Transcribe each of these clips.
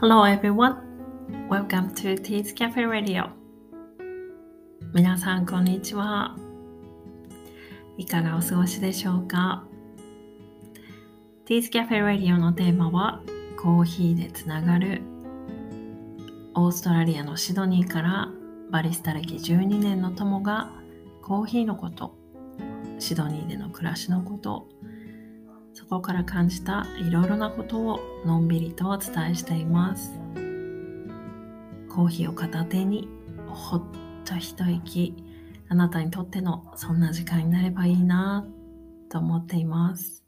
Hello everyone. Welcome to Tea's Cafe Radio. 皆さん、こんにちは。いかがお過ごしでしょうか？Tea's Cafe Radio のテーマは、コーヒーでつながる。オーストラリアのシドニーからバリスタ歴12年の友がコーヒーのこと、シドニーでの暮らしのこと、そこから感じたいろいろなことをのんびりとお伝えしています。コーヒーを片手にほっと一息、あなたにとってのそんな時間になればいいなと思っています。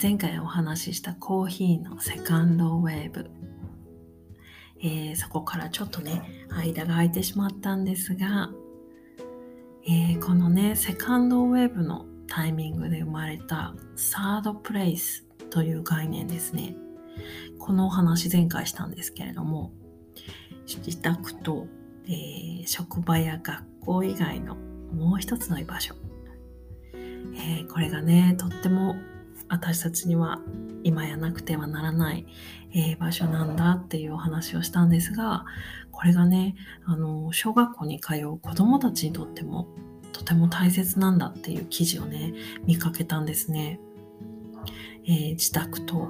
前回お話ししたコーヒーのセカンドウェーブ、えー、そこからちょっとね間が空いてしまったんですがえー、このねセカンドウェーブのタイミングで生まれたサードプレイスという概念ですね。このお話前回したんですけれども自宅と、えー、職場や学校以外のもう一つの居場所、えー、これがねとっても私たちには今やなくてはならない、えー、場所なんだっていうお話をしたんですがこれがねあの小学校に通う子どもたちにとってもとても大切なんだっていう記事をね見かけたんですね。えー、自宅と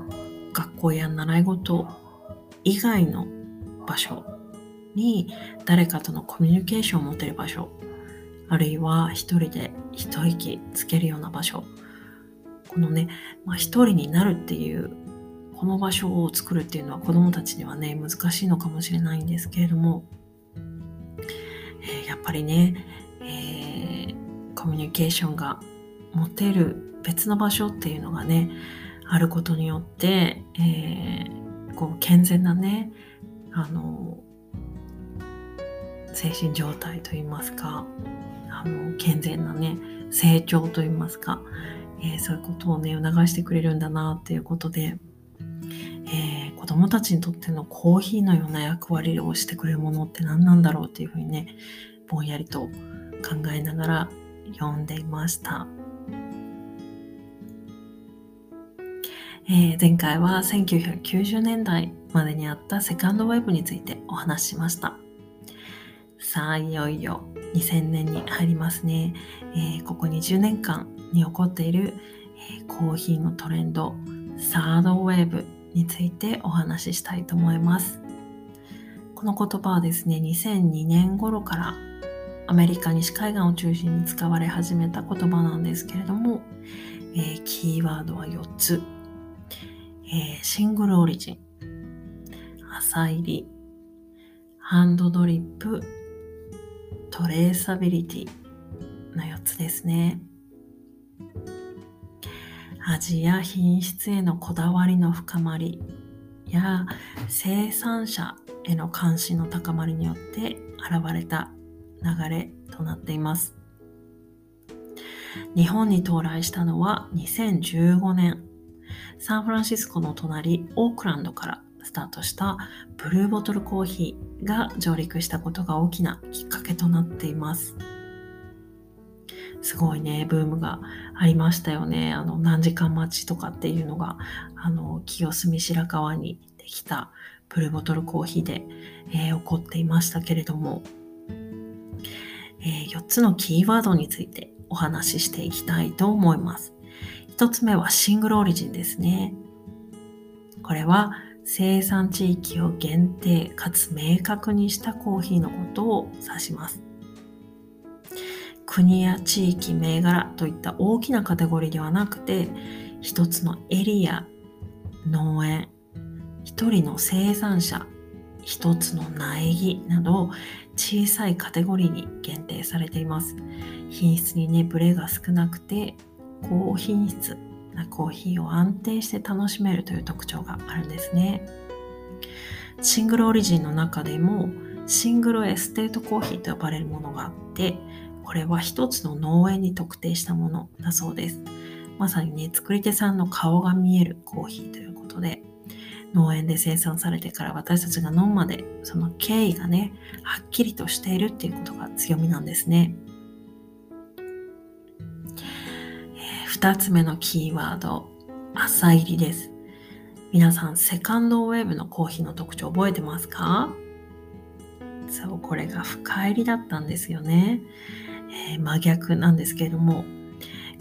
学校や習い事以外の場所に誰かとのコミュニケーションを持てる場所あるいは一人で一息つけるような場所このね、まあ、一人になるっていうこの場所を作るっていうのは子どもたちにはね難しいのかもしれないんですけれども、えー、やっぱりね、えー、コミュニケーションが持てる別の場所っていうのがねあることによって、えー、こう健全なねあの精神状態といいますかあの健全なね成長といいますか、えー、そういうことをね促してくれるんだなっていうことでえー、子供たちにとってのコーヒーのような役割をしてくれるものって何なんだろうっていうふうにね、ぼんやりと考えながら読んでいました。えー、前回は1990年代までにあったセカンドウェブについてお話ししました。さあ、いよいよ2000年に入りますね。えー、ここ20年間に起こっている、えー、コーヒーのトレンド、サードウェーブについてお話ししたいと思います。この言葉はですね、2002年頃からアメリカ西海岸を中心に使われ始めた言葉なんですけれども、えー、キーワードは4つ。えー、シングルオリジン、朝入り、ハンドドリップ、トレーサビリティの4つですね。味や品質へのこだわりの深まりや生産者への関心の高まりによって現れた流れとなっています日本に到来したのは2015年サンフランシスコの隣オークランドからスタートしたブルーボトルコーヒーが上陸したことが大きなきっかけとなっています。すごいね、ブームがありましたよね。あの、何時間待ちとかっていうのが、あの、清澄白河にできたブルボトルコーヒーで、えー、起こっていましたけれども、えー、4つのキーワードについてお話ししていきたいと思います。1つ目はシングルオリジンですね。これは生産地域を限定かつ明確にしたコーヒーのことを指します。国や地域、銘柄といった大きなカテゴリーではなくて、一つのエリア、農園、一人の生産者、一つの苗木など小さいカテゴリーに限定されています。品質にね、ブレが少なくて、高品質なコーヒーを安定して楽しめるという特徴があるんですね。シングルオリジンの中でもシングルエステートコーヒーと呼ばれるものがあって、これは一つの農園に特定したものだそうです。まさにね、作り手さんの顔が見えるコーヒーということで、農園で生産されてから私たちが飲むまで、その経緯がね、はっきりとしているっていうことが強みなんですね。えー、つ目のキーワード、朝入りです。皆さん、セカンドウェーブのコーヒーの特徴覚えてますか？そう、これが深入りだったんですよね。え、真逆なんですけれども、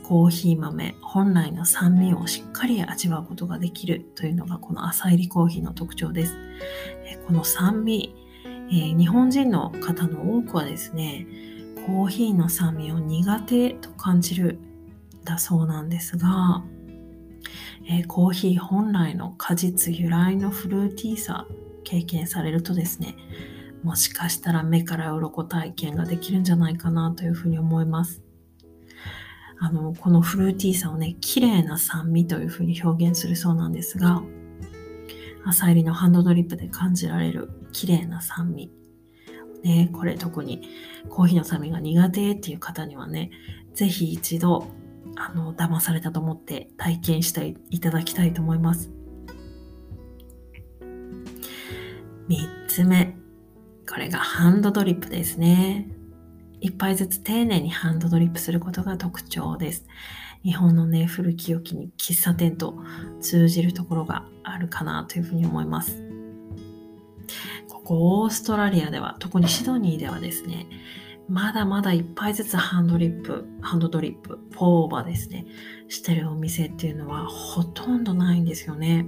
コーヒー豆本来の酸味をしっかり味わうことができるというのがこの朝入りコーヒーの特徴です。え、この酸味、え、日本人の方の多くはですね、コーヒーの酸味を苦手と感じるだそうなんですが、え、コーヒー本来の果実由来のフルーティーさ経験されるとですねもしかしたら目から鱗体験ができるんじゃないかなというふうに思いますあのこのフルーティーさをね綺麗な酸味というふうに表現するそうなんですが朝入りのハンドドリップで感じられる綺麗な酸味ね、これ特にコーヒーの酸味が苦手っていう方にはね、ぜひ一度あの、騙されたと思って体験していただきたいと思います。3つ目。これがハンドドリップですね。一杯ずつ丁寧にハンドドリップすることが特徴です。日本のね、古き良きに喫茶店と通じるところがあるかなというふうに思います。ここオーストラリアでは、特にシドニーではですね、まだまだ一杯ずつハンドリップ、ハンドドリップ、ポーオーバーですね、してるお店っていうのはほとんどないんですよね。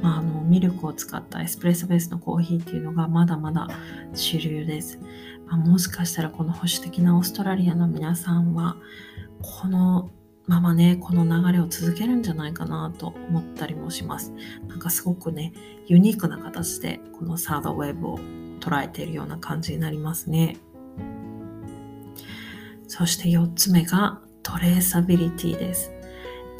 まあ、あのミルクを使ったエスプレッソベースのコーヒーっていうのがまだまだ主流です。まあ、もしかしたらこの保守的なオーストラリアの皆さんはこのままね、この流れを続けるんじゃないかなと思ったりもします。なんかすごくね、ユニークな形でこのサードウェーブを捉えているような感じになりますね。そして4つ目がトレーサビリティです。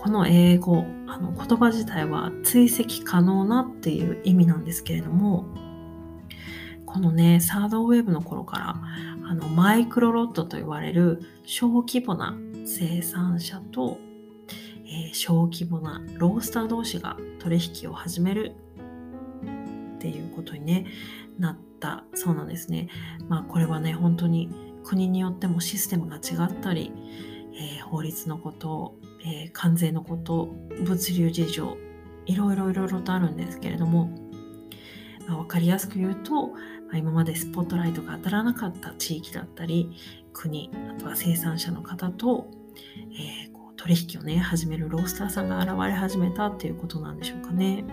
この英語、あの言葉自体は追跡可能なっていう意味なんですけれども、このね、サードウェーブの頃から、あのマイクロロットと言われる小規模な生産者と、えー、小規模なロースター同士が取引を始めるっていうことに、ね、なったそうなんですね。まあこれはね、本当に国によってもシステムが違ったり、えー、法律のこと、えー、関税のこと、物流事情、いろいろいろいろとあるんですけれども、まあ、分かりやすく言うと、まあ、今までスポットライトが当たらなかった地域だったり、国、あとは生産者の方と、えー、こう取引をね、始めるロースターさんが現れ始めたっていうことなんでしょうかね。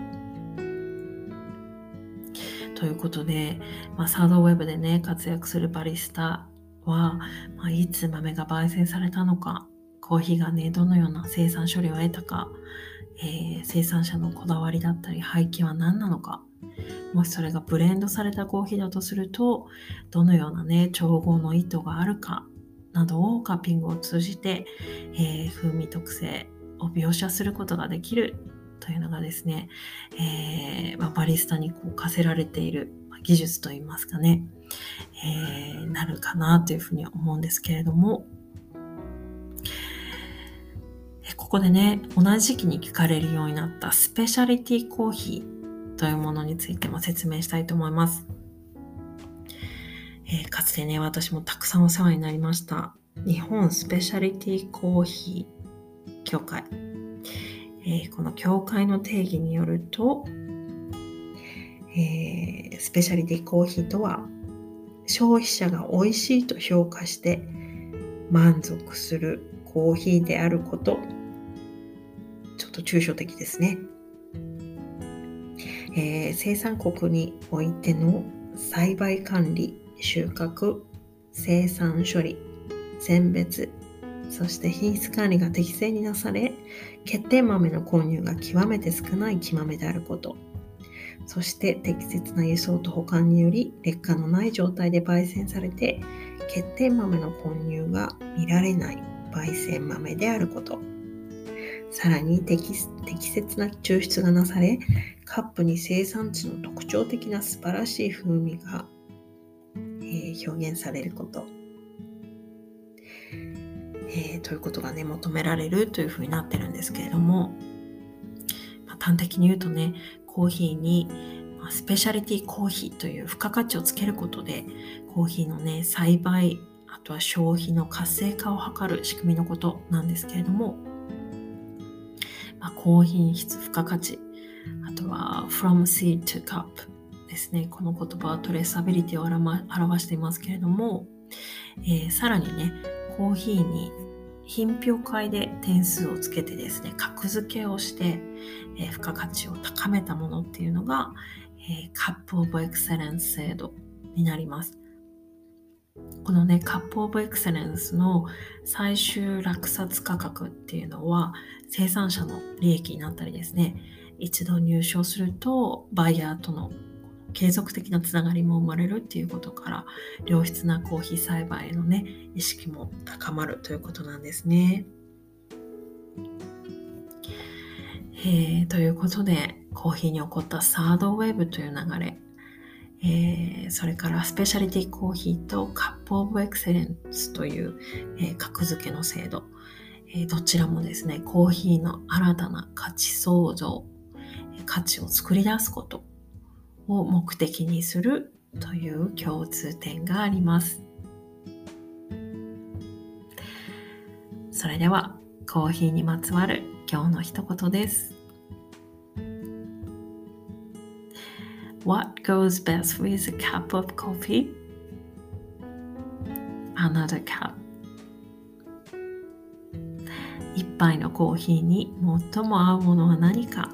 ということで、まあ、サードウェブでね、活躍するバリスタは、まあ、いつ豆が焙煎されたのか、コーヒーがね、どのような生産処理を得たか、えー、生産者のこだわりだったり廃棄は何なのか、もしそれがブレンドされたコーヒーだとすると、どのようなね、調合の意図があるか、などをカッピングを通じて、えー、風味特性を描写することができるというのがですね、えーまあ、バリスタにこう課せられている技術といいますかね、えー、なるかなというふうに思うんですけれども、こでね、同じ時期に聞かれるようになったスペシャリティコーヒーというものについても説明したいと思います。えー、かつてね、私もたくさんお世話になりました。日本スペシャリティコーヒー協会。えー、この協会の定義によると、えー、スペシャリティコーヒーとは消費者が美味しいと評価して満足するコーヒーであることちょっと抽象的ですね、えー、生産国においての栽培管理収穫生産処理選別そして品質管理が適正になされ決定豆の購入が極めて少ない木豆であること。そして適切な輸送と保管により劣化のない状態で焙煎されて欠点豆の混入が見られない焙煎豆であること。さらに適切な抽出がなされカップに生産地の特徴的な素晴らしい風味が、えー、表現されること、えー、ということがね求められるというふうになってるんですけれども、まあ、端的に言うとねコーヒーにスペシャリティコーヒーという付加価値をつけることでコーヒーのね栽培あとは消費の活性化を図る仕組みのことなんですけれども、高品質、付加価値、あとは from seed to cup ですね。この言葉はトレーサビリティを表していますけれども、えー、さらにね、コーヒーに品評会で点数をつけてですね、格付けをして、えー、付加価値を高めたものっていうのが、えー、カップオブエクセレンス制度になります。このね、カップオブエクセレンスの最終落札価格っていうのは生産者の利益になったりですね、一度入賞するとバイヤーとの継続的なつながりも生まれるっていうことから良質なコーヒー栽培へのね意識も高まるということなんですね。えー、ということでコーヒーに起こったサードウェーブという流れ、えー、それからスペシャリティコーヒーとカップオブエクセレンスという、えー、格付けの制度、えどちらもですねコーヒーの新たな価値創造価値を作り出すことを目的にするという共通点があります。それではコーヒーにまつわる今日の一言です。What goes best with a cup of coffee? Another cup. 一杯のコーヒーに最も合うものは何か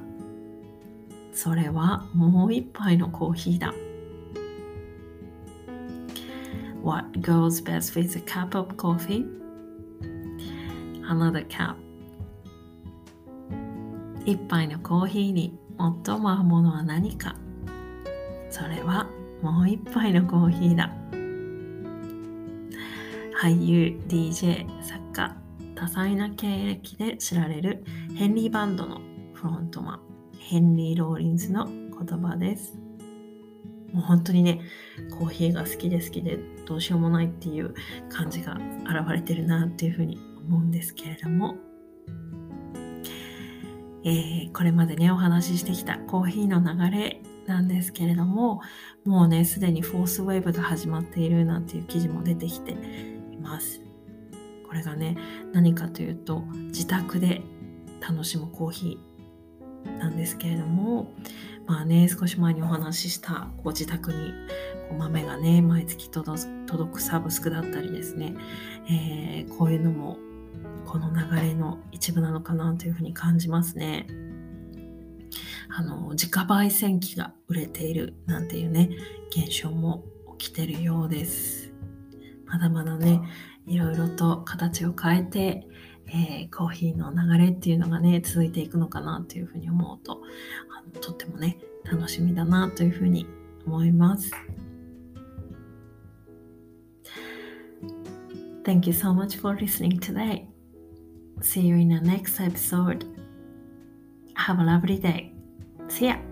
それはもう一杯のコーヒーだ。What goes best with a cup of coffee? Another cup. 一杯のコーヒーに最も合うものは何かそれはもう一杯のコーヒーだ。俳優、DJ、作家、多彩な経歴で知られるヘンリーバンドのフロントマン。ヘンリー・ローリンズの言葉です。もう本当にね、コーヒーが好きで好きでどうしようもないっていう感じが現れてるなっていうふうに思うんですけれども、えー、これまでね、お話ししてきたコーヒーの流れなんですけれども、もうね、すでにフォースウェーブが始まっているなんていう記事も出てきています。これがね、何かというと、自宅で楽しむコーヒーなんですけれどもまあね少し前にお話ししたご自宅にこう豆がね毎月届くサブスクだったりですね、えー、こういうのもこの流れの一部なのかなというふうに感じますね。あの自家焙煎機が売れているなんていうね現象も起きてるようです。まだまだねいろいろと形を変えてえー、コーヒーの流れっていうのがね続いていくのかなというふうに思うとあのとってもね楽しみだなというふうに思います。Thank you so much for listening today. See you in the next episode. Have a lovely day. See ya.